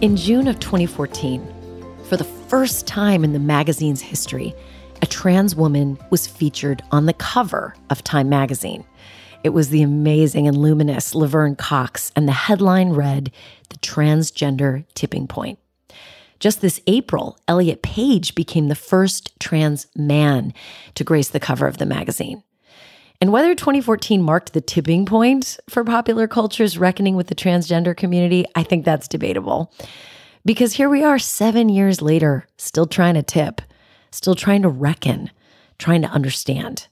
In June of 2014, for the first time in the magazine's history, a trans woman was featured on the cover of Time magazine. It was the amazing and luminous Laverne Cox, and the headline read, The Transgender Tipping Point. Just this April, Elliot Page became the first trans man to grace the cover of the magazine. And whether 2014 marked the tipping point for popular culture's reckoning with the transgender community, I think that's debatable. Because here we are seven years later, still trying to tip, still trying to reckon, trying to understand.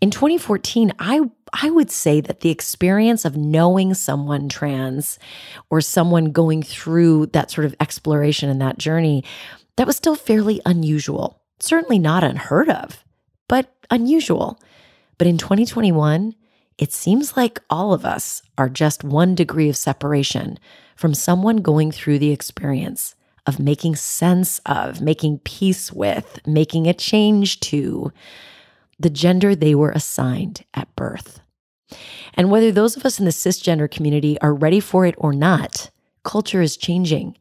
In 2014, I, I would say that the experience of knowing someone trans or someone going through that sort of exploration and that journey, that was still fairly unusual. Certainly not unheard of, but unusual. But in 2021, it seems like all of us are just one degree of separation from someone going through the experience of making sense of, making peace with, making a change to the gender they were assigned at birth. And whether those of us in the cisgender community are ready for it or not, culture is changing.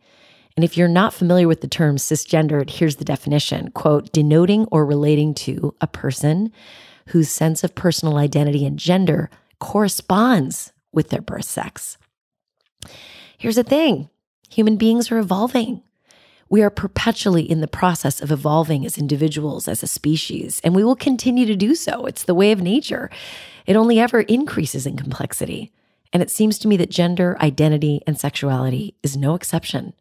And if you're not familiar with the term cisgendered, here's the definition quote, denoting or relating to a person whose sense of personal identity and gender corresponds with their birth sex. Here's the thing human beings are evolving. We are perpetually in the process of evolving as individuals, as a species, and we will continue to do so. It's the way of nature. It only ever increases in complexity. And it seems to me that gender, identity, and sexuality is no exception.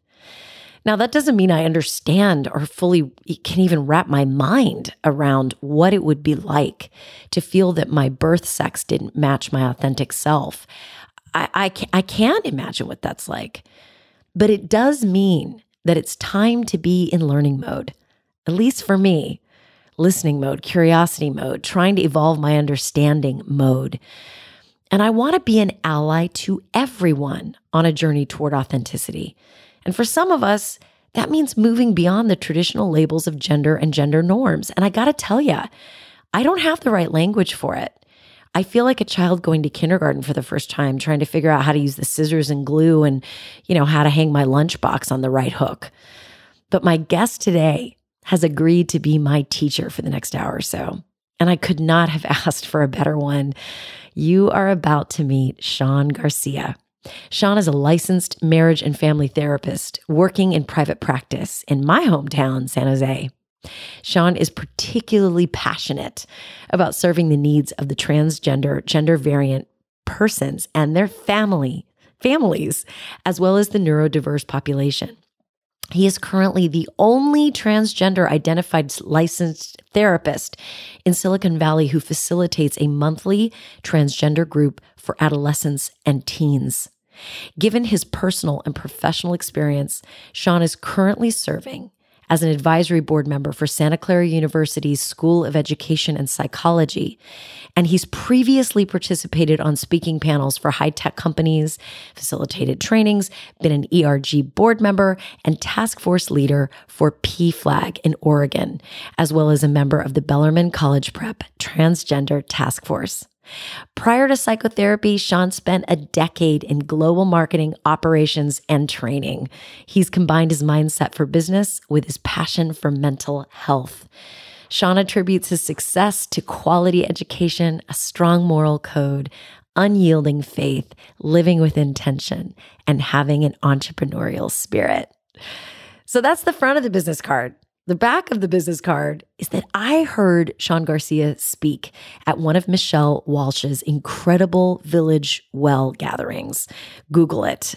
Now, that doesn't mean I understand or fully can even wrap my mind around what it would be like to feel that my birth sex didn't match my authentic self. I, I, can, I can't imagine what that's like. But it does mean that it's time to be in learning mode, at least for me, listening mode, curiosity mode, trying to evolve my understanding mode. And I want to be an ally to everyone on a journey toward authenticity. And for some of us, that means moving beyond the traditional labels of gender and gender norms. And I got to tell you, I don't have the right language for it. I feel like a child going to kindergarten for the first time, trying to figure out how to use the scissors and glue and, you know, how to hang my lunchbox on the right hook. But my guest today has agreed to be my teacher for the next hour or so. And I could not have asked for a better one. You are about to meet Sean Garcia. Sean is a licensed marriage and family therapist working in private practice in my hometown, San Jose. Sean is particularly passionate about serving the needs of the transgender, gender variant persons and their family, families, as well as the neurodiverse population. He is currently the only transgender identified licensed therapist in Silicon Valley who facilitates a monthly transgender group for adolescents and teens. Given his personal and professional experience, Sean is currently serving as an advisory board member for Santa Clara University's School of Education and Psychology. And he's previously participated on speaking panels for high tech companies, facilitated trainings, been an ERG board member, and task force leader for PFLAG in Oregon, as well as a member of the Bellarmine College Prep Transgender Task Force. Prior to psychotherapy, Sean spent a decade in global marketing, operations, and training. He's combined his mindset for business with his passion for mental health. Sean attributes his success to quality education, a strong moral code, unyielding faith, living with intention, and having an entrepreneurial spirit. So that's the front of the business card. The back of the business card is that I heard Sean Garcia speak at one of Michelle Walsh's incredible Village Well gatherings. Google it.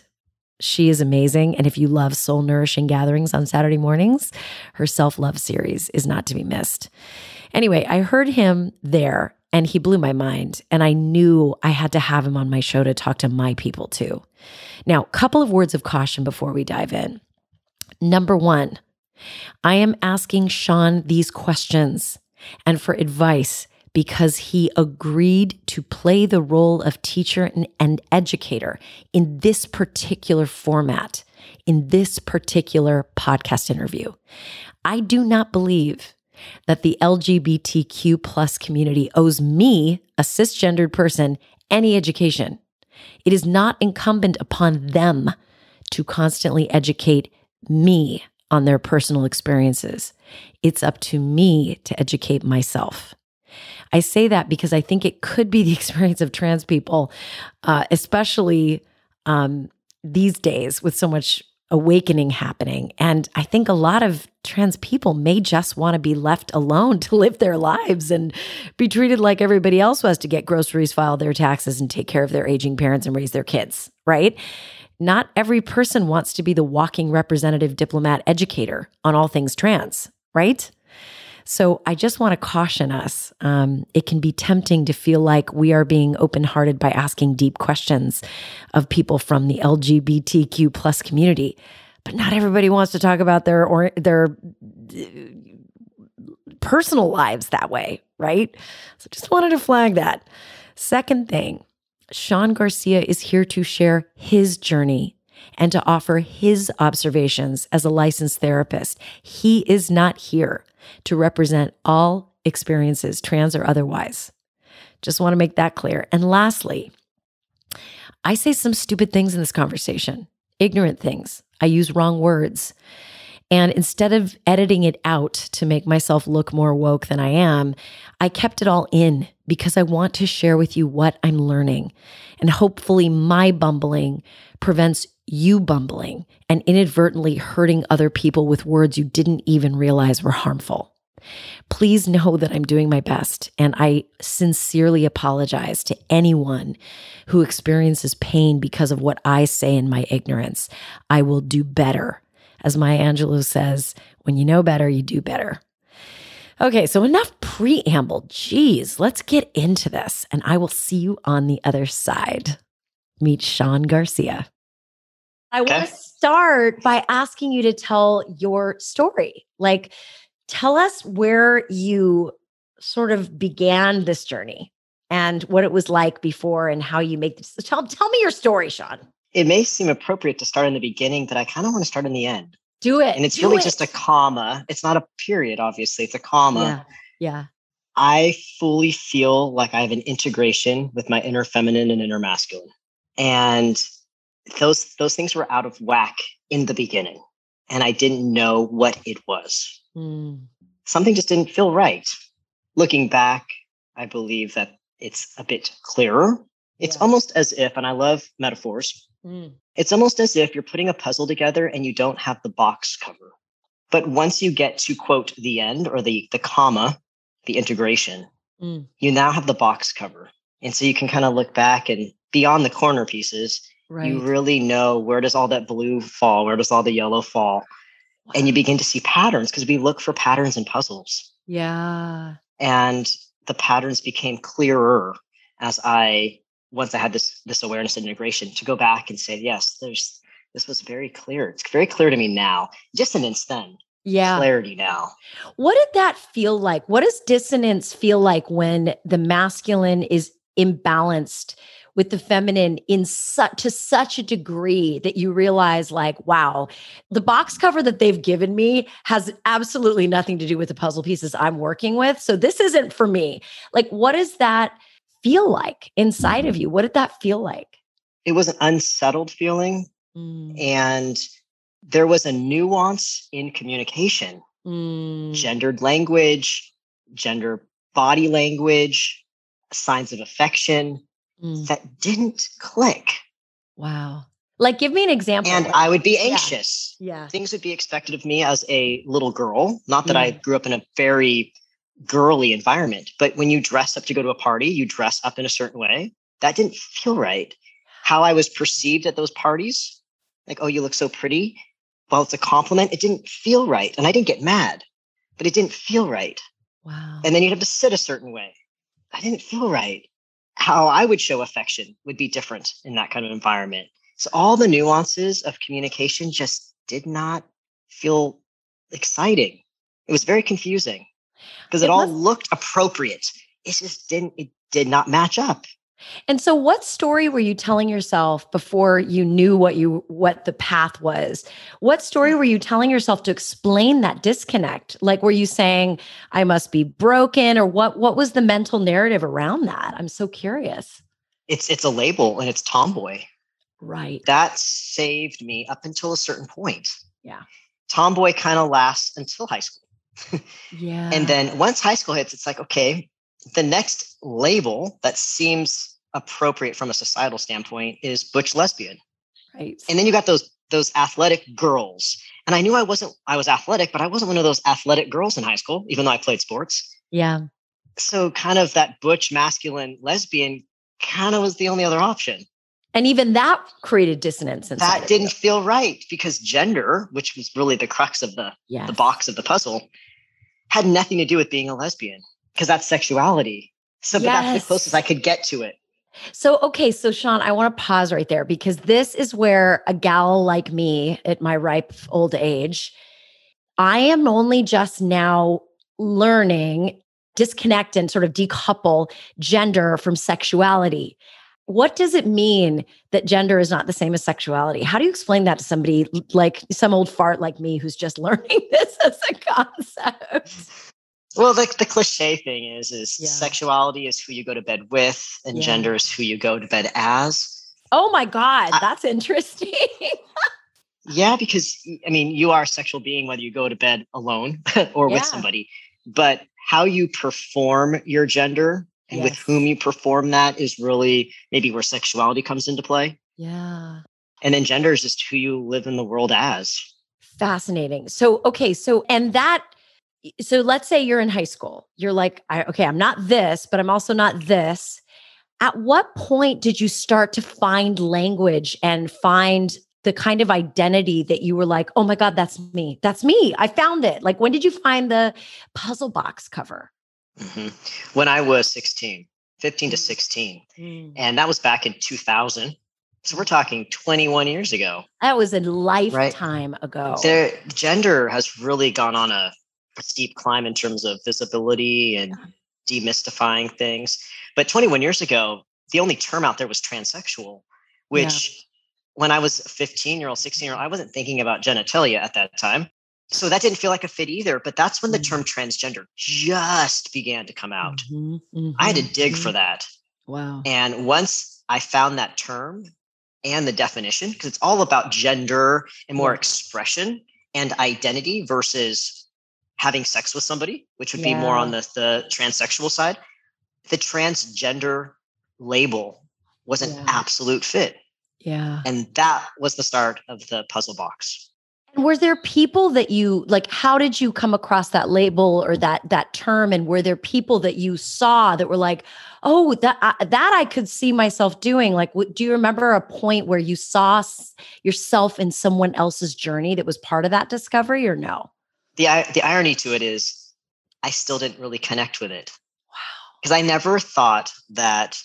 She is amazing. And if you love soul nourishing gatherings on Saturday mornings, her self love series is not to be missed. Anyway, I heard him there and he blew my mind. And I knew I had to have him on my show to talk to my people too. Now, a couple of words of caution before we dive in. Number one, I am asking Sean these questions and for advice because he agreed to play the role of teacher and, and, educator in this particular format, in this particular podcast interview. I do not believe that the LGBTQ plus community owes me, a cisgendered person, any education. It is not incumbent upon them to constantly educate me on their personal experiences. It's up to me to educate myself. I say that because I think it could be the experience of trans people, uh, especially um, these days with so much awakening happening. And I think a lot of trans people may just want to be left alone to live their lives and be treated like everybody else was to get groceries, file their taxes, and take care of their aging parents and raise their kids, right? Not every person wants to be the walking representative diplomat educator on all things trans, right? So I just want to caution us. Um, it can be tempting to feel like we are being open hearted by asking deep questions of people from the LGBTQ plus community, but not everybody wants to talk about their or their personal lives that way, right? So just wanted to flag that. Second thing, Sean Garcia is here to share his journey and to offer his observations as a licensed therapist. He is not here to represent all experiences, trans or otherwise. Just want to make that clear. And lastly, I say some stupid things in this conversation, ignorant things. I use wrong words. And instead of editing it out to make myself look more woke than I am, I kept it all in because I want to share with you what I'm learning. And hopefully, my bumbling prevents you bumbling and inadvertently hurting other people with words you didn't even realize were harmful. Please know that I'm doing my best, and I sincerely apologize to anyone who experiences pain because of what I say in my ignorance. I will do better. As Maya Angelou says, when you know better, you do better. Okay, so enough preamble. Geez, let's get into this, and I will see you on the other side. Meet Sean Garcia. I okay. want to start by asking you to tell your story. Like, tell us where you sort of began this journey and what it was like before and how you make this. Tell, tell me your story, Sean. It may seem appropriate to start in the beginning, but I kind of want to start in the end. Do it. And it's really it. just a comma. It's not a period, obviously. It's a comma. Yeah. Yeah. I fully feel like I have an integration with my inner feminine and inner masculine. And those those things were out of whack in the beginning and i didn't know what it was mm. something just didn't feel right looking back i believe that it's a bit clearer it's yeah. almost as if and i love metaphors mm. it's almost as if you're putting a puzzle together and you don't have the box cover but once you get to quote the end or the the comma the integration mm. you now have the box cover and so you can kind of look back and beyond the corner pieces Right. You really know where does all that blue fall? Where does all the yellow fall? Wow. And you begin to see patterns because we look for patterns in puzzles. Yeah. And the patterns became clearer as I once I had this this awareness and integration to go back and say, yes, there's this was very clear. It's very clear to me now. Dissonance then. Yeah. Clarity now. What did that feel like? What does dissonance feel like when the masculine is imbalanced with the feminine in such to such a degree that you realize like wow the box cover that they've given me has absolutely nothing to do with the puzzle pieces i'm working with so this isn't for me like what is that feel like inside of you what did that feel like it was an unsettled feeling mm. and there was a nuance in communication mm. gendered language gender body language signs of affection mm. that didn't click. Wow. Like, give me an example. And I would be anxious. Yeah. yeah. Things would be expected of me as a little girl. Not that mm. I grew up in a very girly environment, but when you dress up to go to a party, you dress up in a certain way. That didn't feel right. How I was perceived at those parties, like, oh, you look so pretty. Well, it's a compliment. It didn't feel right. And I didn't get mad, but it didn't feel right. Wow. And then you'd have to sit a certain way. I didn't feel right how I would show affection would be different in that kind of environment. So all the nuances of communication just did not feel exciting. It was very confusing because it, it all must- looked appropriate. It just didn't, it did not match up. And so what story were you telling yourself before you knew what you what the path was? What story hmm. were you telling yourself to explain that disconnect? Like were you saying I must be broken or what what was the mental narrative around that? I'm so curious. It's it's a label and it's tomboy. Right. That saved me up until a certain point. Yeah. Tomboy kind of lasts until high school. Yeah. And then once high school hits, it's like, okay, the next label that seems appropriate from a societal standpoint is butch lesbian. Right. And then you got those those athletic girls. And I knew I wasn't I was athletic, but I wasn't one of those athletic girls in high school, even though I played sports. Yeah. So kind of that butch masculine lesbian kind of was the only other option. And even that created dissonance. That didn't feel right because gender, which was really the crux of the yes. the box of the puzzle, had nothing to do with being a lesbian because that's sexuality. So, but yes. that's the closest I could get to it. So, okay. So, Sean, I want to pause right there because this is where a gal like me at my ripe old age, I am only just now learning disconnect and sort of decouple gender from sexuality. What does it mean that gender is not the same as sexuality? How do you explain that to somebody like some old fart like me who's just learning this as a concept? Well, the, the cliche thing is, is yeah. sexuality is who you go to bed with, and yeah. gender is who you go to bed as. Oh my God, that's interesting. yeah, because I mean, you are a sexual being whether you go to bed alone or yeah. with somebody, but how you perform your gender and yes. with whom you perform that is really maybe where sexuality comes into play. Yeah. And then gender is just who you live in the world as. Fascinating. So, okay. So, and that, so let's say you're in high school. You're like, I, okay, I'm not this, but I'm also not this. At what point did you start to find language and find the kind of identity that you were like, oh my God, that's me. That's me. I found it. Like, when did you find the puzzle box cover? Mm-hmm. When I was 16, 15 to mm. 16. Mm. And that was back in 2000. So we're talking 21 years ago. That was a lifetime right? ago. Their gender has really gone on a, a, steep climb in terms of visibility and yeah. demystifying things. But 21 years ago, the only term out there was transsexual, which yeah. when I was 15 year old, 16 year old, I wasn't thinking about genitalia at that time. So that didn't feel like a fit either. But that's when the mm-hmm. term transgender just began to come out. Mm-hmm, mm-hmm, I had to dig for mm-hmm. that. Wow. And once I found that term and the definition, because it's all about gender and more expression and identity versus having sex with somebody, which would yeah. be more on the, the transsexual side. The transgender label was an yeah. absolute fit. Yeah. And that was the start of the puzzle box. Were there people that you like? How did you come across that label or that that term? And were there people that you saw that were like, "Oh, that uh, that I could see myself doing"? Like, w- do you remember a point where you saw s- yourself in someone else's journey that was part of that discovery, or no? The the irony to it is, I still didn't really connect with it. Wow, because I never thought that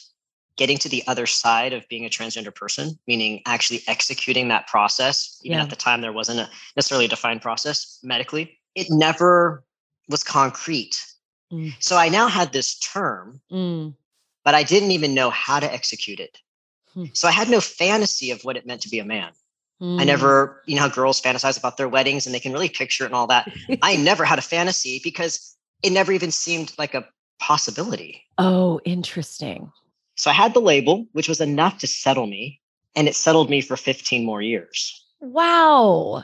getting to the other side of being a transgender person, meaning actually executing that process, even yeah. at the time there wasn't a necessarily a defined process medically, it never was concrete. Mm. So I now had this term, mm. but I didn't even know how to execute it. Mm. So I had no fantasy of what it meant to be a man. I mm. never, you know, how girls fantasize about their weddings and they can really picture it and all that. I never had a fantasy because it never even seemed like a possibility. Oh, interesting. So I had the label, which was enough to settle me, and it settled me for 15 more years. Wow.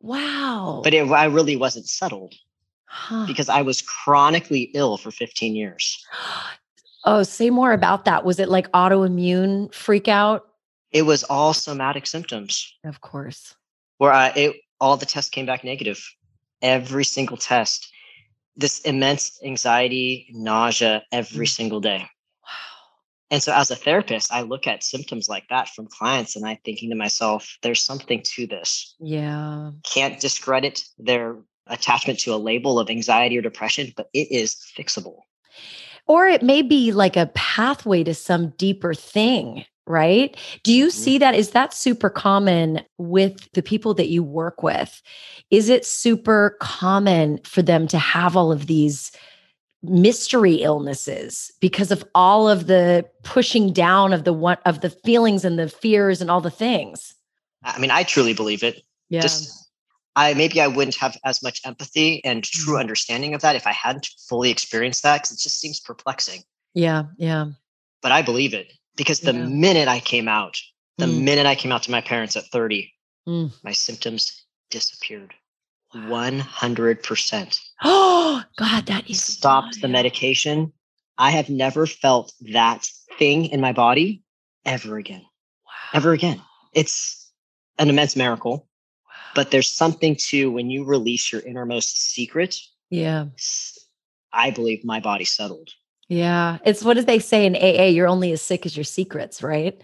Wow. But it, I really wasn't settled huh. because I was chronically ill for 15 years. Oh, say more about that. Was it like autoimmune freak out? It was all somatic symptoms. Of course. Where I, it, all the tests came back negative. Every single test. This immense anxiety, nausea every mm. single day. And so as a therapist, I look at symptoms like that from clients and I'm thinking to myself, there's something to this. Yeah. Can't discredit their attachment to a label of anxiety or depression, but it is fixable. Or it may be like a pathway to some deeper thing, right? Do you mm-hmm. see that? Is that super common with the people that you work with? Is it super common for them to have all of these? Mystery illnesses because of all of the pushing down of the one of the feelings and the fears and all the things. I mean, I truly believe it. Yeah. Just I maybe I wouldn't have as much empathy and true mm-hmm. understanding of that if I hadn't fully experienced that because it just seems perplexing. Yeah, yeah. But I believe it because the yeah. minute I came out The mm. minute I came out to my parents at 30, mm. my symptoms disappeared. 100%. Oh, God, that is stopped the medication. I have never felt that thing in my body ever again. Wow. Ever again. It's an immense miracle. Wow. But there's something to when you release your innermost secret. Yeah. I believe my body settled. Yeah. It's what did they say in AA? You're only as sick as your secrets, right?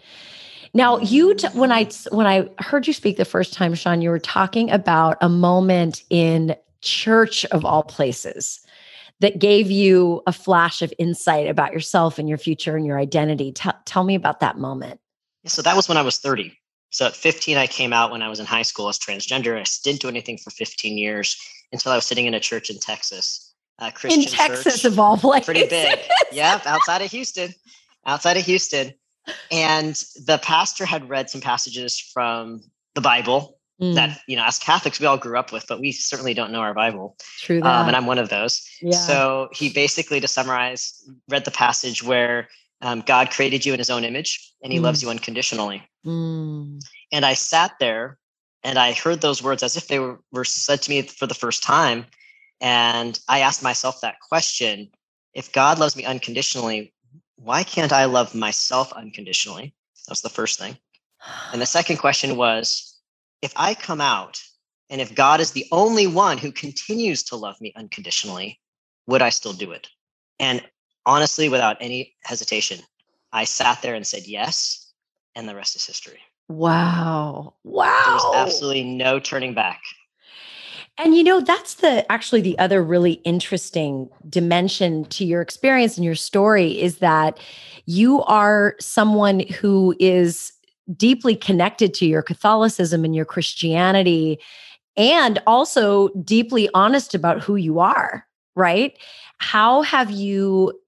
Now, you t- when I when I heard you speak the first time, Sean, you were talking about a moment in church of all places that gave you a flash of insight about yourself and your future and your identity. T- tell me about that moment. So that was when I was 30. So at 15, I came out when I was in high school as transgender. I didn't do anything for 15 years until I was sitting in a church in Texas. Christian in Texas, church, of all places. Pretty big. yep, outside of Houston. Outside of Houston. And the pastor had read some passages from the Bible mm. that, you know, as Catholics, we all grew up with, but we certainly don't know our Bible. True that. Um, and I'm one of those. Yeah. So he basically, to summarize, read the passage where um, God created you in his own image and he mm. loves you unconditionally. Mm. And I sat there and I heard those words as if they were, were said to me for the first time. And I asked myself that question if God loves me unconditionally, why can't I love myself unconditionally? That was the first thing. And the second question was if I come out and if God is the only one who continues to love me unconditionally, would I still do it? And honestly, without any hesitation, I sat there and said yes. And the rest is history. Wow. Wow. There's absolutely no turning back. And you know, that's the actually the other really interesting dimension to your experience and your story is that you are someone who is deeply connected to your Catholicism and your Christianity and also deeply honest about who you are, right? How have you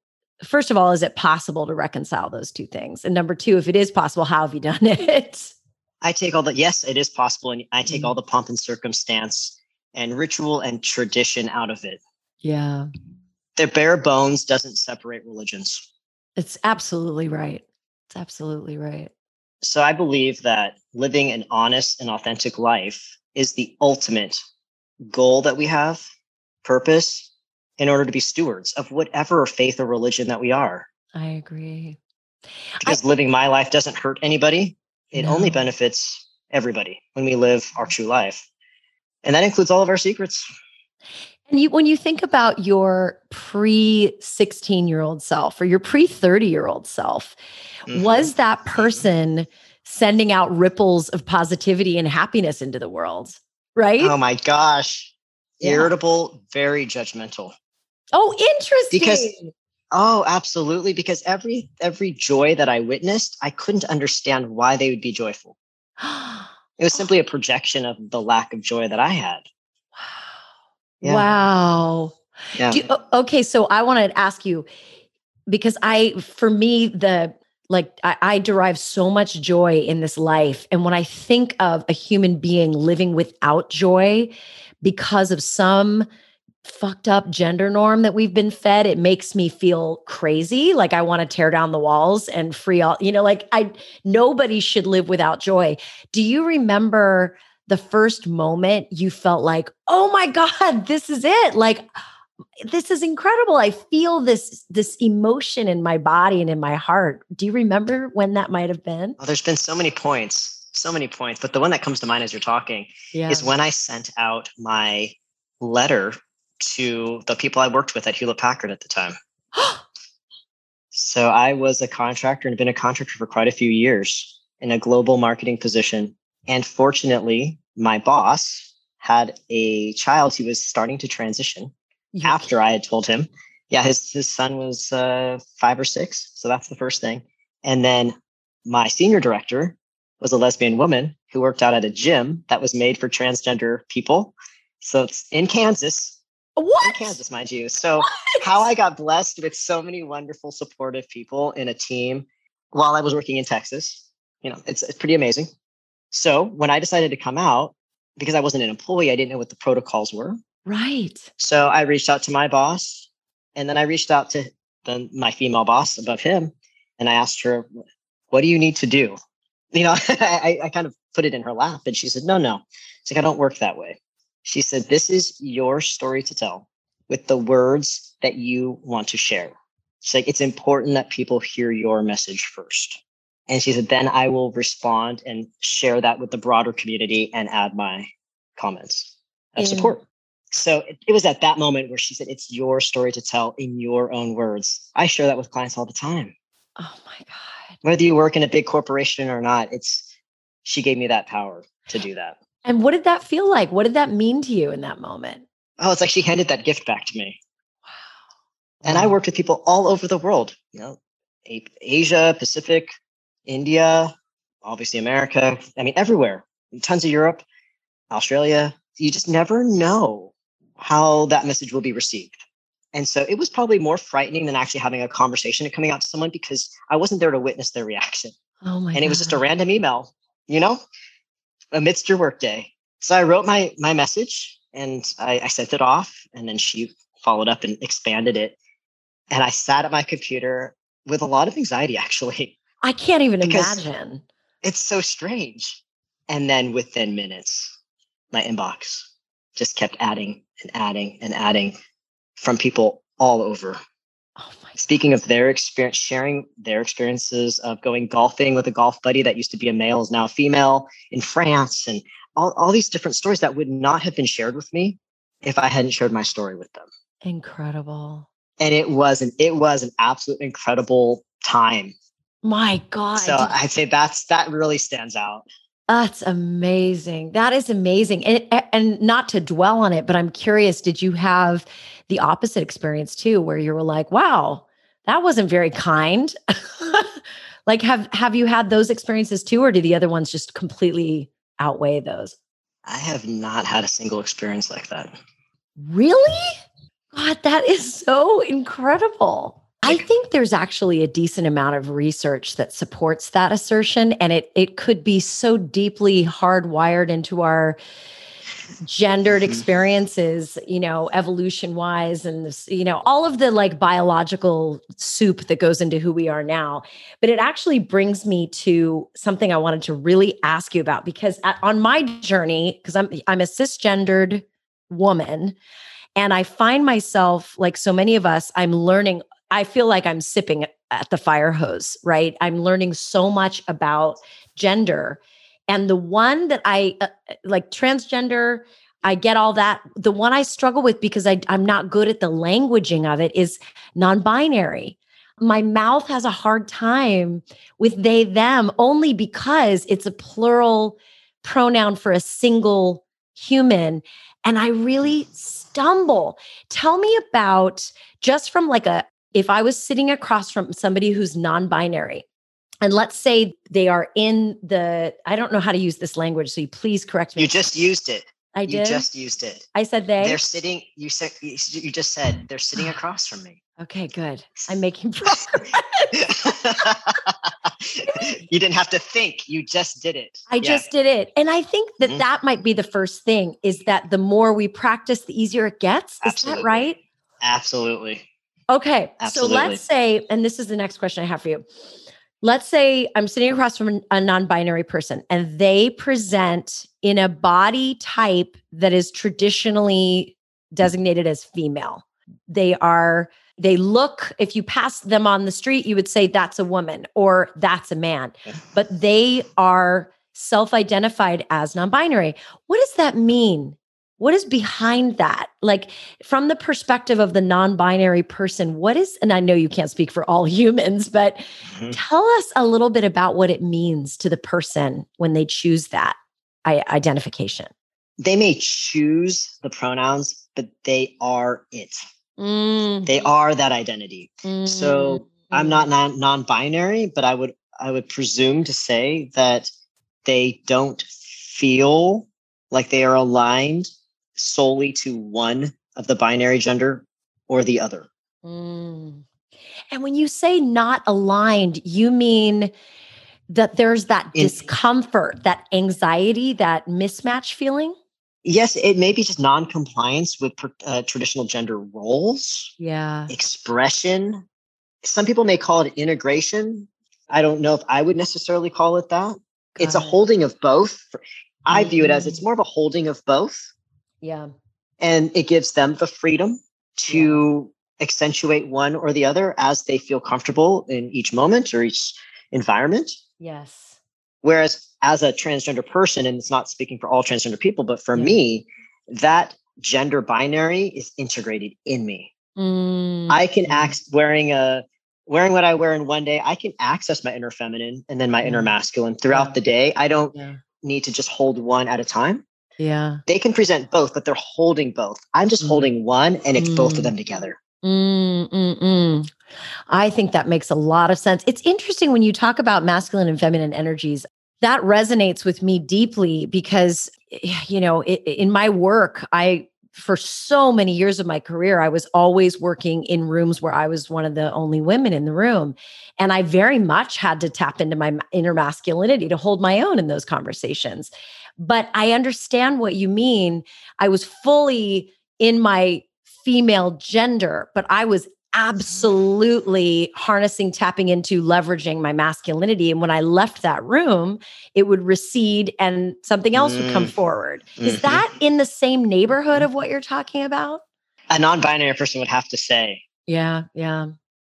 first of all, is it possible to reconcile those two things? And number two, if it is possible, how have you done it? I take all the yes, it is possible, and I take mm-hmm. all the pomp and circumstance and ritual and tradition out of it. Yeah. The bare bones doesn't separate religions. It's absolutely right. It's absolutely right. So I believe that living an honest and authentic life is the ultimate goal that we have, purpose, in order to be stewards of whatever faith or religion that we are. I agree. Because I, living my life doesn't hurt anybody, it no. only benefits everybody when we live our true life and that includes all of our secrets. And you, when you think about your pre 16 year old self or your pre 30 year old self, mm-hmm. was that mm-hmm. person sending out ripples of positivity and happiness into the world? Right? Oh my gosh. Yeah. Irritable, very judgmental. Oh, interesting. Because oh, absolutely. Because every every joy that I witnessed, I couldn't understand why they would be joyful. It was simply a projection of the lack of joy that I had. Wow. Yeah. Wow. Yeah. You, okay. So I want to ask you because I, for me, the, like I, I, derive so much joy in this life. And when I think of a human being living without joy because of some fucked up gender norm that we've been fed it makes me feel crazy like i want to tear down the walls and free all you know like i nobody should live without joy. Do you remember the first moment you felt like oh my god this is it like this is incredible i feel this this emotion in my body and in my heart. Do you remember when that might have been? Oh, there's been so many points so many points but the one that comes to mind as you're talking yeah. is when i sent out my letter to the people I worked with at Hewlett Packard at the time. so I was a contractor and been a contractor for quite a few years in a global marketing position. And fortunately, my boss had a child who was starting to transition after I had told him. Yeah, his his son was uh, five or six, so that's the first thing. And then my senior director was a lesbian woman who worked out at a gym that was made for transgender people. So it's in Kansas, what? In Kansas, mind you. So, what? how I got blessed with so many wonderful, supportive people in a team while I was working in Texas, you know, it's, it's pretty amazing. So, when I decided to come out, because I wasn't an employee, I didn't know what the protocols were. Right. So, I reached out to my boss and then I reached out to the, my female boss above him and I asked her, What do you need to do? You know, I, I kind of put it in her lap and she said, no, no. It's like, I don't work that way. She said, this is your story to tell with the words that you want to share. She's like, it's important that people hear your message first. And she said, then I will respond and share that with the broader community and add my comments of support. So it, it, was at that moment where she said, it's your story to tell in your own words. I share that with clients all the time. Oh my God. Whether you work in a big corporation or not, it's, she gave me that power to do that. And what did that feel like? What did that mean to you in that moment? Oh, it's like she handed that gift back to me. Wow. And I worked with people all over the world, you know, Asia, Pacific, India, obviously America. I mean, everywhere, tons of Europe, Australia. You just never know how that message will be received. And so it was probably more frightening than actually having a conversation and coming out to someone because I wasn't there to witness their reaction. Oh my and it was just a random email, you know, amidst your workday. So I wrote my my message and I, I sent it off and then she followed up and expanded it. And I sat at my computer with a lot of anxiety actually I can't even imagine. It's so strange. And then within minutes, my inbox just kept adding and adding and adding from people all over. Oh Speaking of their experience, sharing their experiences of going golfing with a golf buddy that used to be a male is now a female in France, and all, all these different stories that would not have been shared with me if I hadn't shared my story with them. Incredible. And it was an it was an absolute incredible time my God. So I'd say that's that really stands out. That's amazing. That is amazing. And and not to dwell on it, but I'm curious, did you have the opposite experience too where you were like, "Wow, that wasn't very kind." like have have you had those experiences too or do the other ones just completely outweigh those? I have not had a single experience like that. Really? God, that is so incredible. I think there's actually a decent amount of research that supports that assertion. And it it could be so deeply hardwired into our gendered mm-hmm. experiences, you know, evolution wise, and this, you know, all of the like biological soup that goes into who we are now. But it actually brings me to something I wanted to really ask you about because at, on my journey, because I'm I'm a cisgendered woman. And I find myself, like so many of us, I'm learning I feel like I'm sipping at the fire hose, right? I'm learning so much about gender. And the one that I uh, uh, like transgender, I get all that. The one I struggle with because I, I'm not good at the languaging of it is non binary. My mouth has a hard time with they, them only because it's a plural pronoun for a single human. And I really stumble. Tell me about just from like a, if I was sitting across from somebody who's non binary, and let's say they are in the, I don't know how to use this language, so you please correct me. You just used it. I did. You just used it. I said they. They're sitting. You said you just said they're sitting across from me. Okay, good. I'm making progress. you didn't have to think. You just did it. I yeah. just did it, and I think that mm-hmm. that might be the first thing. Is that the more we practice, the easier it gets. Is Absolutely. that right? Absolutely. Okay. Absolutely. So let's say, and this is the next question I have for you. Let's say I'm sitting mm-hmm. across from a non binary person and they present in a body type that is traditionally designated as female. They are, they look, if you pass them on the street, you would say that's a woman or that's a man, but they are self identified as non binary. What does that mean what is behind that like from the perspective of the non-binary person what is and i know you can't speak for all humans but mm-hmm. tell us a little bit about what it means to the person when they choose that identification they may choose the pronouns but they are it mm-hmm. they are that identity mm-hmm. so i'm not non- non-binary but i would i would presume to say that they don't feel like they are aligned solely to one of the binary gender or the other. Mm. And when you say not aligned, you mean that there's that In, discomfort, that anxiety, that mismatch feeling? Yes, it may be just non-compliance with uh, traditional gender roles. Yeah. Expression. Some people may call it integration. I don't know if I would necessarily call it that. Got it's a holding of both. I mm-hmm. view it as it's mm. more of a holding of both. Yeah. And it gives them the freedom to yeah. accentuate one or the other as they feel comfortable in each moment or each environment. Yes. Whereas as a transgender person, and it's not speaking for all transgender people, but for yeah. me, that gender binary is integrated in me. Mm. I can act wearing a wearing what I wear in one day. I can access my inner feminine and then my inner masculine throughout yeah. the day. I don't yeah. need to just hold one at a time. Yeah. They can present both, but they're holding both. I'm just mm. holding one and it's mm. both of mm. them together. Mm, mm, mm, I think that makes a lot of sense. It's interesting when you talk about masculine and feminine energies. That resonates with me deeply because, you know, it, in my work, I for so many years of my career, I was always working in rooms where I was one of the only women in the room. And I very much had to tap into my inner masculinity to hold my own in those conversations. But I understand what you mean. I was fully in my female gender, but I was absolutely harnessing, tapping into, leveraging my masculinity. And when I left that room, it would recede and something else mm. would come mm. forward. Mm-hmm. Is that in the same neighborhood of what you're talking about? A non binary person would have to say. Yeah, yeah,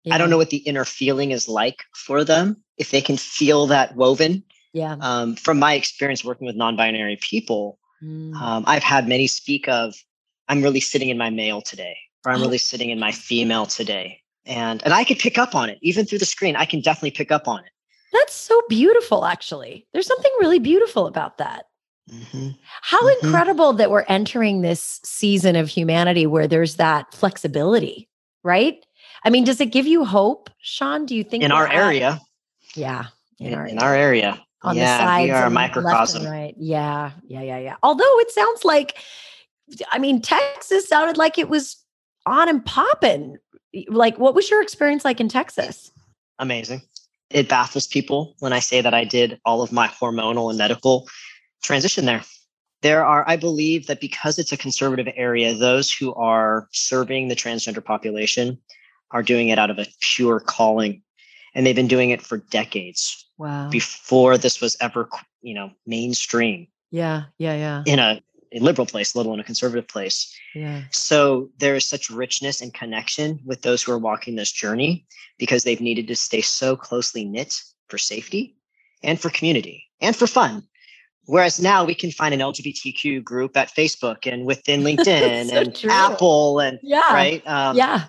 yeah. I don't know what the inner feeling is like for them, if they can feel that woven. Yeah. Um, from my experience working with non binary people, mm. um, I've had many speak of, I'm really sitting in my male today or I'm really sitting in my female today. And and I could pick up on it even through the screen. I can definitely pick up on it. That's so beautiful actually. There's something really beautiful about that. Mm-hmm. How mm-hmm. incredible that we're entering this season of humanity where there's that flexibility, right? I mean, does it give you hope, Sean? Do you think in our at, area? Yeah, in, in our, in our area. On yeah, the sides, we are a microcosm. right? Yeah, yeah, yeah, yeah. Although it sounds like, I mean, Texas sounded like it was on and popping. Like, what was your experience like in Texas? Amazing. It baffles people when I say that I did all of my hormonal and medical transition there. There are, I believe that because it's a conservative area, those who are serving the transgender population are doing it out of a pure calling. And they've been doing it for decades. Wow. Before this was ever, you know, mainstream. Yeah, yeah, yeah. In a a liberal place, let alone a conservative place. Yeah. So there is such richness and connection with those who are walking this journey because they've needed to stay so closely knit for safety and for community and for fun. Whereas now we can find an LGBTQ group at Facebook and within LinkedIn so and true. Apple and yeah. right. Um, yeah.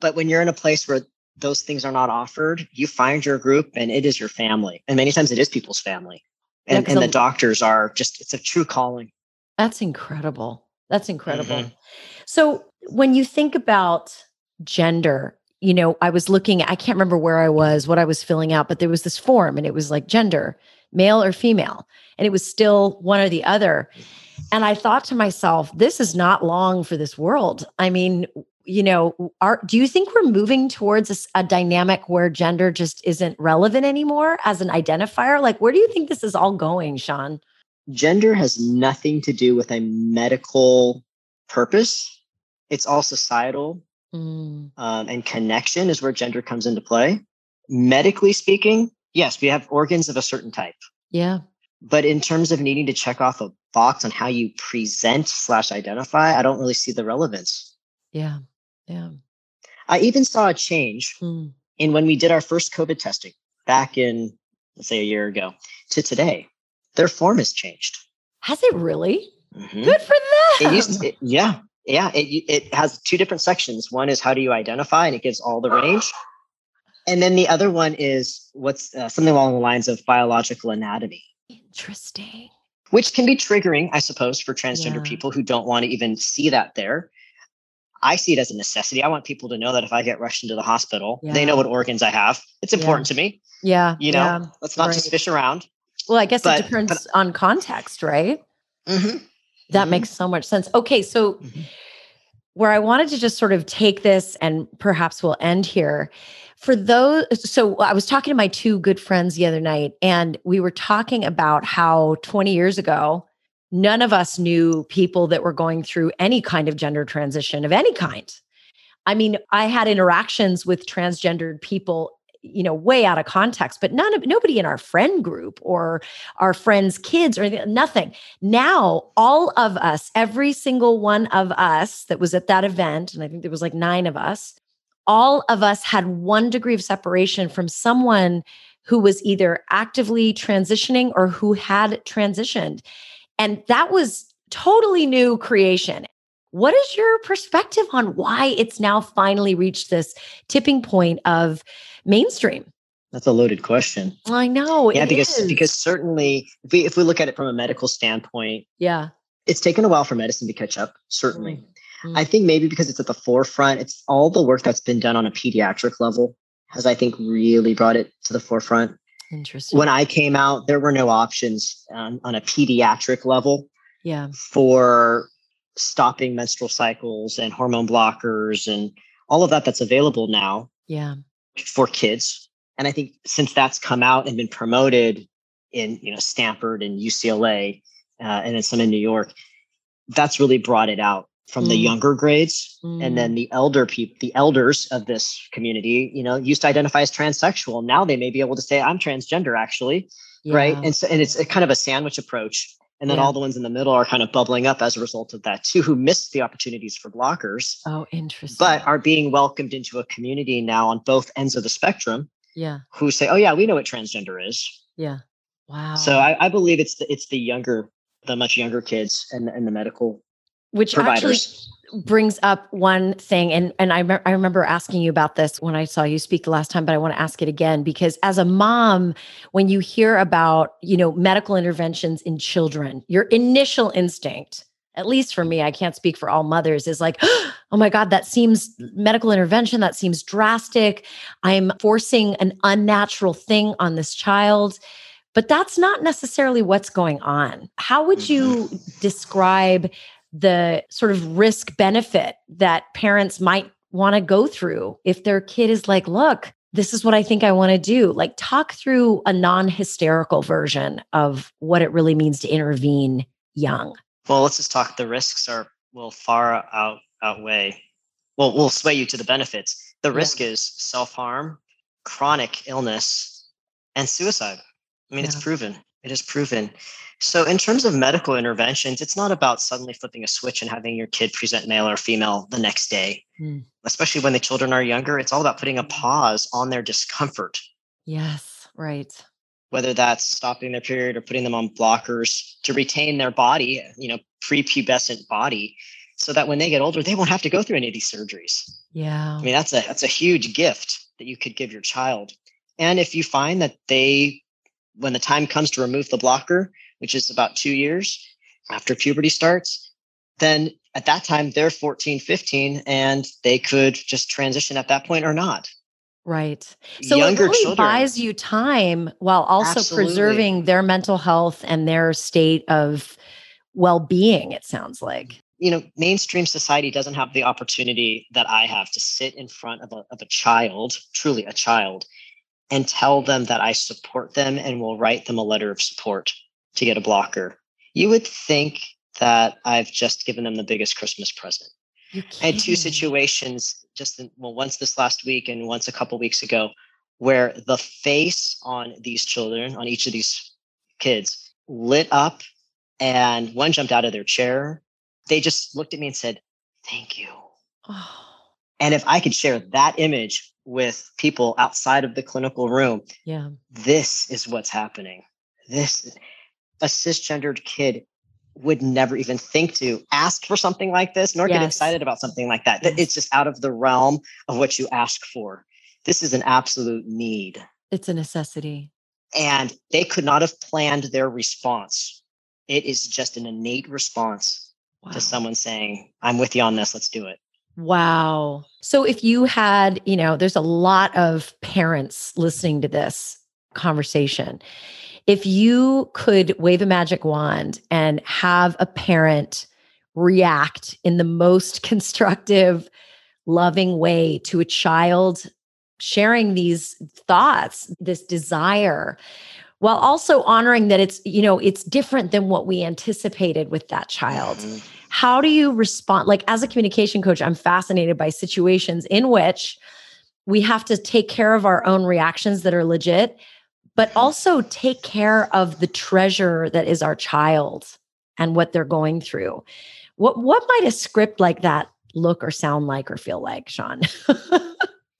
But when you're in a place where those things are not offered, you find your group and it is your family. And many times it is people's family. And, yeah, and the doctors are just, it's a true calling. That's incredible. That's incredible. Mm-hmm. So when you think about gender, you know, I was looking, I can't remember where I was, what I was filling out, but there was this form and it was like gender, male or female. And it was still one or the other. And I thought to myself, this is not long for this world. I mean, you know, are do you think we're moving towards a, a, dynamic where gender just isn't relevant anymore as an identifier? Like, where do you think this is all going, Sean? Gender has nothing to do with a medical purpose. It's all societal mm. um, and connection is where gender comes into play. Medically speaking, yes, we have organs of a certain type. Yeah. But in terms of needing to check off a box on how you present slash identify, I don't really see the relevance. Yeah. Yeah. I even saw a change mm. in when we did our first COVID testing back in, let's say, a year ago to today their form has changed. Has it really? Mm-hmm. Good for them. It used to, it, yeah, yeah. It it has two different sections. One is how do you identify, and it gives all the range. And then the other one is what's uh, something along the lines of biological anatomy. Interesting. Which can be triggering, I suppose, for transgender yeah. people who don't want to even see that there. I see it as a necessity. I want people to know that if I get rushed into the hospital, yeah. they know what organs I have. It's important yeah. to me. Yeah. You know, let's not right. just fish around. Well, I guess but, it depends but, on context, right? Mm-hmm. That mm-hmm. makes so much sense. Okay, so mm-hmm. where I wanted to just sort of take this and perhaps we'll end here. For those, so I was talking to my two good friends the other night, and we were talking about how 20 years ago, none of us knew people that were going through any kind of gender transition of any kind. I mean, I had interactions with transgendered people you know, way out of context, but none of nobody in our friend group or our friends' kids or nothing. Now, all of us, every single one of us that was at that event, and I think there was like nine of us, all of us had one degree of separation from someone who was either actively transitioning or who had transitioned. And that was totally new creation. What is your perspective on why it's now finally reached this tipping point of mainstream? That's a loaded question. I know. Yeah, because is. because certainly if we if we look at it from a medical standpoint, yeah, it's taken a while for medicine to catch up. Certainly, mm-hmm. I think maybe because it's at the forefront, it's all the work that's been done on a pediatric level has I think really brought it to the forefront. Interesting. When I came out, there were no options on, on a pediatric level. Yeah. For stopping menstrual cycles and hormone blockers and all of that that's available now. Yeah. For kids. And I think since that's come out and been promoted in, you know, Stanford and UCLA, uh, and then some in New York, that's really brought it out from mm. the younger grades mm. and then mm. the elder people the elders of this community you know used to identify as transsexual now they may be able to say i'm transgender actually yeah. right and so and it's a kind of a sandwich approach and then yeah. all the ones in the middle are kind of bubbling up as a result of that too, who missed the opportunities for blockers. Oh, interesting. But are being welcomed into a community now on both ends of the spectrum. Yeah. Who say, oh yeah, we know what transgender is. Yeah. Wow. So I, I believe it's the it's the younger, the much younger kids and, and the medical which providers. actually brings up one thing and and I, me- I remember asking you about this when I saw you speak the last time but I want to ask it again because as a mom when you hear about you know medical interventions in children your initial instinct at least for me I can't speak for all mothers is like oh my god that seems medical intervention that seems drastic I'm forcing an unnatural thing on this child but that's not necessarily what's going on how would you mm-hmm. describe the sort of risk benefit that parents might want to go through if their kid is like, look, this is what I think I want to do. Like, talk through a non hysterical version of what it really means to intervene young. Well, let's just talk. The risks are will far out outweigh. Well, will sway you to the benefits. The yeah. risk is self harm, chronic illness, and suicide. I mean, yeah. it's proven. It is proven. So, in terms of medical interventions, it's not about suddenly flipping a switch and having your kid present male or female the next day, mm. especially when the children are younger. It's all about putting a pause on their discomfort. Yes, right. Whether that's stopping their period or putting them on blockers to retain their body, you know, prepubescent body, so that when they get older, they won't have to go through any of these surgeries. Yeah. I mean, that's a that's a huge gift that you could give your child. And if you find that they when the time comes to remove the blocker, which is about two years after puberty starts, then at that time they're 14, 15, and they could just transition at that point or not. Right. So Younger it really children, buys you time while also absolutely. preserving their mental health and their state of well being, it sounds like. You know, mainstream society doesn't have the opportunity that I have to sit in front of a, of a child, truly a child, and tell them that I support them and will write them a letter of support to get a blocker. You would think that I've just given them the biggest Christmas present. I had two situations just in, well, once this last week and once a couple weeks ago, where the face on these children, on each of these kids, lit up, and one jumped out of their chair. They just looked at me and said, "Thank you." Oh. And if I could share that image with people outside of the clinical room, yeah, this is what's happening. This a cisgendered kid would never even think to ask for something like this, nor yes. get excited about something like that. Yes. It's just out of the realm of what you ask for. This is an absolute need. It's a necessity. And they could not have planned their response. It is just an innate response wow. to someone saying, I'm with you on this, let's do it. Wow. So if you had, you know, there's a lot of parents listening to this conversation. If you could wave a magic wand and have a parent react in the most constructive, loving way to a child sharing these thoughts, this desire, while also honoring that it's, you know, it's different than what we anticipated with that child. Mm-hmm how do you respond? Like, as a communication coach, I'm fascinated by situations in which we have to take care of our own reactions that are legit, but Mm-hmm. also take care of the treasure that is our child and what they're going through. What what might a script like that look or sound like or feel like, Sean?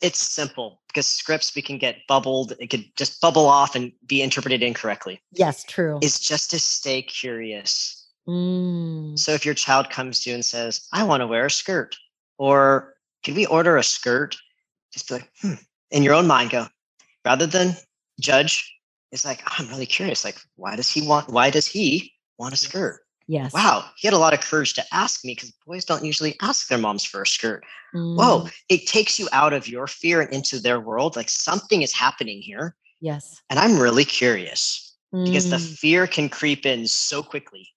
It's simple because scripts we can get bubbled. It could just bubble off and be interpreted incorrectly. yes, true. Is just to stay curious. Mm, So if your child comes to you and says, "I want to wear a skirt," or "Can we order a skirt?" Just be like, hmm. in your own mind, go rather than judge. It's like I'm really curious. Like, why does he want? Why does he want a skirt? yes. Wow, he had a lot of courage to ask me because boys don't usually ask their moms for a skirt. Mm, Whoa, it takes you out of your fear and into their world. Like something is happening here. Yes. And I'm really curious because the Mm, fear can creep in so quickly,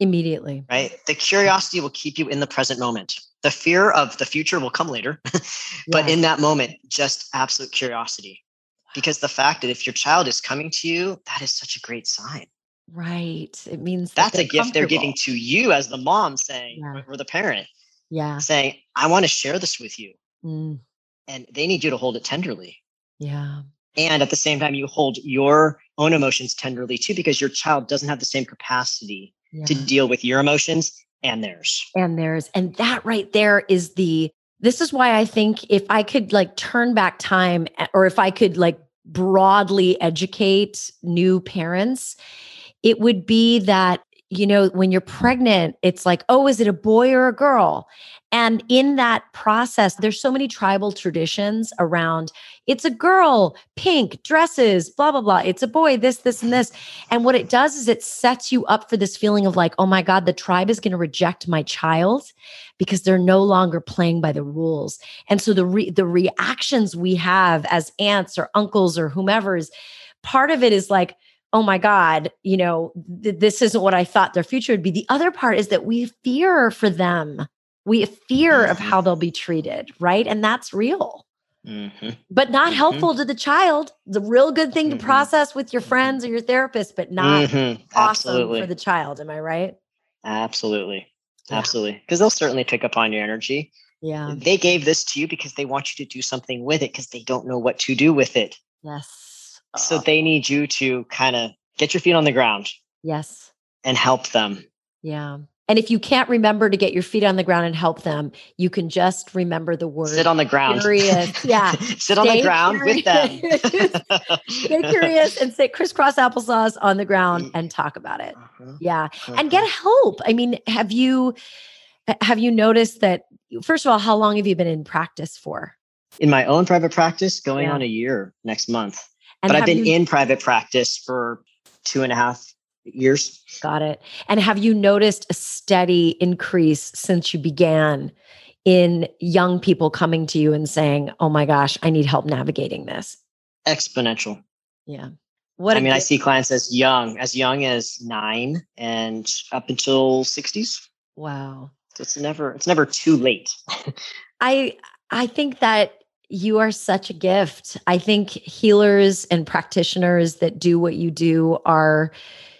immediately. right? The curiosity will keep you in the present moment. The fear of the future will come later. but Yeah. in that moment, just absolute curiosity. Because the fact that if your child is coming to you, that is such a great sign. Right. It means that That's a gift they're giving to you as the mom saying, Yeah. or the parent Yeah. saying, I want to share this with you. Mm, And they need you to hold it tenderly. yeah. and at the same time you hold your own emotions tenderly too because your child doesn't have the same capacity to deal with your emotions and theirs. And theirs. and that right there is the this is why i think if i could like turn back time eh, or if i could like broadly educate new parents it would be that you know when you're pregnant it's like oh is it a boy or a girl and in that process there's so many tribal traditions around it's a girl pink dresses blah blah blah it's a boy this this and this and what it does is it sets you up for this feeling of like, oh my God, the tribe is going to reject my child because they're no longer playing by the rules. And so the re- the reactions we have as aunts or uncles or whomever is part of it is like, oh my God, you know, th- this isn't what I thought their future would be. The other part is that we fear for them. We fear of Mhm. how they'll be treated, right? And that's real hmm but not Mhm. helpful to the child. The real good thing to process with your Mhm. friends or your therapist, but not awesome for the child. Am I right? absolutely Yeah. absolutely because they'll certainly pick up on your energy Yeah. they gave this to you because they want you to do something with it because they don't know what to do with it Yes. so Oh, they need you to kind of get your feet on the ground yes. and help them Yeah. And if you can't remember to get your feet on the ground and help them, you can just remember the word. sit on the ground Curious. Yeah. sit on the Stay ground with them curious. Get curious and sit crisscross applesauce on the ground Mm. and talk about it. Uh-huh, Yeah. And uh-huh. get help. I mean, have you have you noticed that first of all, how long have you been in practice for? in my own private practice going Yeah. on a year next month And but i've been you- in private practice for two and a half years Got it. And have you noticed a steady increase since you began in young people coming to you and saying, "Oh my gosh, I need help navigating this"? exponential Yeah. What I mean i see clients as young as young as nine and up until 60s Wow. so it's never it's never too late I I think that you are such a gift. I think healers and practitioners that do what you do are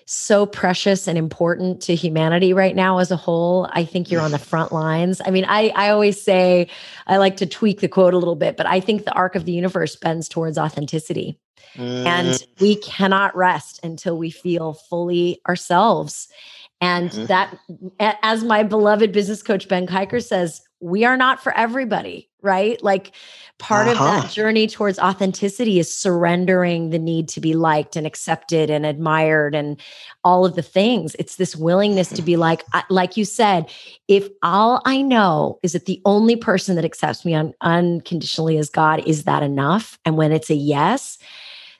so precious and important to humanity right now as a whole. I think you're on the front lines. I mean, I I always say I like to tweak the quote a little bit, but I think the arc of the universe bends towards authenticity. And Mm, we cannot rest until we feel fully ourselves. And Mhm. that, as my beloved business coach Ben Kiker says, we are not for everybody, right? Like part of Uh-huh. that journey towards authenticity is surrendering the need to be liked and accepted and admired and all of the things. It's this willingness to be like, like you said, if all I know is that the only person that accepts me un- unconditionally is God, is that enough? And when it's a yes,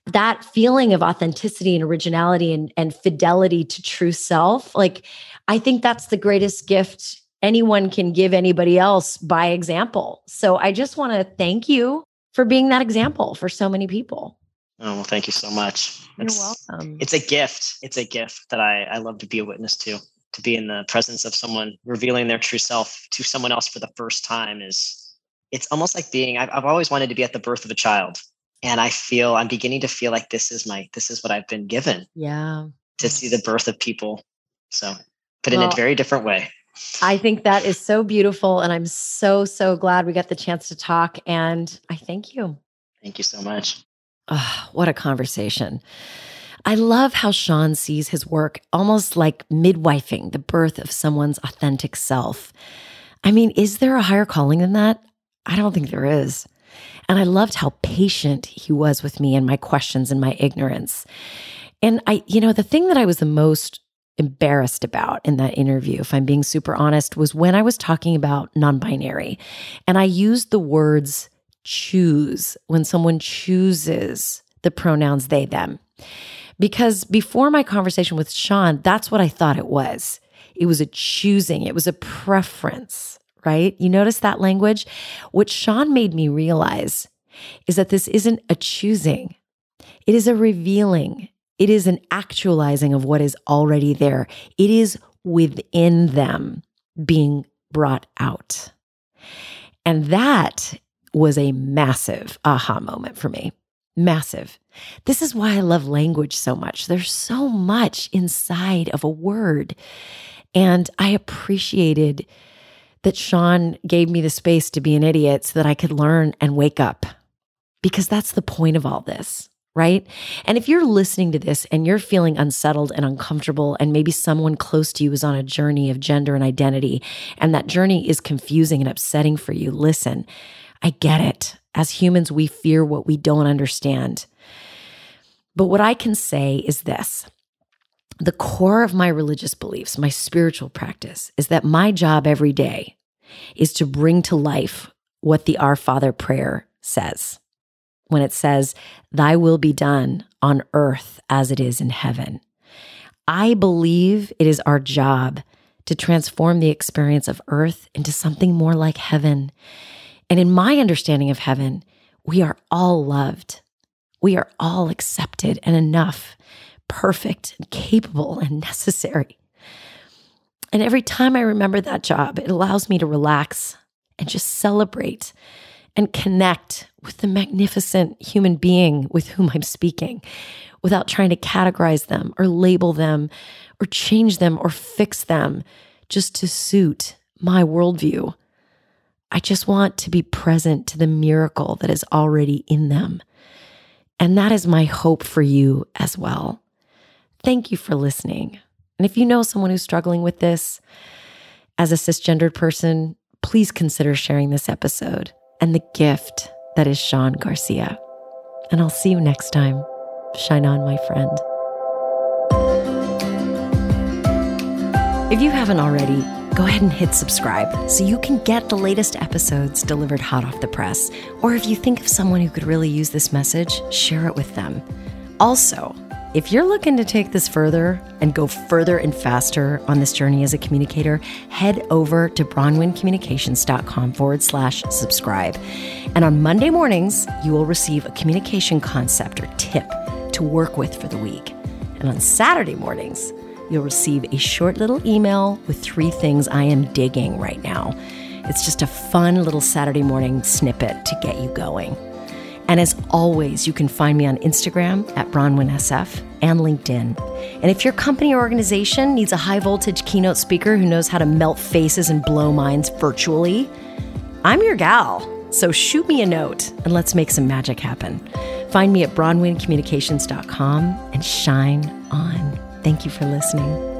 that feeling of authenticity and originality and, and fidelity to true self, like I think that's the greatest gift anyone can give anybody else by example. So I just want to thank you for being that example for so many people. oh well thank you so much You're It's- welcome. it's a gift it's a gift that i i love to be a witness to to be in the presence of someone revealing their true self to someone else for the first time is it's almost like being I've, I've always wanted to be at the birth of a child and i feel i'm beginning to feel like this is my this is what i've been given yeah. to see the birth of people so but in a very different way I think that is so beautiful. And I'm so, so glad we got the chance to talk. And I thank you. Thank you so much. Oh, what a conversation. I love how Sean sees his work almost like midwifing the birth of someone's authentic self. I mean, is there a higher calling than that? I don't think there is. And I loved how patient he was with me and my questions and my ignorance. And I, you know, the thing that I was the most embarrassed about in that interview, if I'm being super honest, was when I was talking about non binary. And I used the words choose when someone chooses the pronouns they, them. Because before my conversation with Sean, that's what I thought it was. It was a choosing, it was a preference, right? You notice that language? What Sean made me realize is that this isn't a choosing, it is a revealing, it is an actualizing of what is already there. It is within them being brought out. And that was a massive aha moment for me. Massive. This is why I love language so much. There's so much inside of a word. And I appreciated that Sean gave me the space to be an idiot so that I could learn and wake up. Because that's the point of all this right? And if you're listening to this and you're feeling unsettled and uncomfortable, and maybe someone close to you is on a journey of gender and identity, and that journey is confusing and upsetting for you, listen, I get it. As humans, we fear what we don't understand. But what I can say is this the core of my religious beliefs, my spiritual practice, is that my job every day is to bring to life what the Our Father prayer says when it says, Thy will be done on earth as it is in heaven. I believe it is our job to transform the experience of earth into something more like heaven. And in my understanding of heaven, we are all loved. We are all accepted and enough, perfect and capable and necessary. And every time I remember that job, it allows me to relax and just celebrate and connect with the magnificent human being with whom I'm speaking without trying to categorize them or label them or change them or fix them just to suit my worldview. I just want to be present to the miracle that is already in them. And that is my hope for you as well. Thank you for listening. And if you know someone who's struggling with this as a cisgendered person, please consider sharing this episode and the gift that is Sean Garcia. And I'll see you next time. Shine on, my friend. If you haven't already, go ahead and hit subscribe so you can get the latest episodes delivered hot off the press. Or if you think of someone who could really use this message, share it with them. Also, if you're looking to take this further and go further and faster on this journey as a communicator, head over to bronwyncommunications.com forward slash subscribe. And on Monday mornings, you will receive a communication concept or tip to work with for the week. And on Saturday mornings, you'll receive a short little email with three things I am digging right now. It's just a fun little Saturday morning snippet to get you going. And as always, you can find me on Instagram at BronwynSF and LinkedIn. And if your company or organization needs a high voltage keynote speaker who knows how to melt faces and blow minds virtually, I'm your gal. So shoot me a note and let's make some magic happen. Find me at BronwynCommunications.com and shine on. Thank you for listening.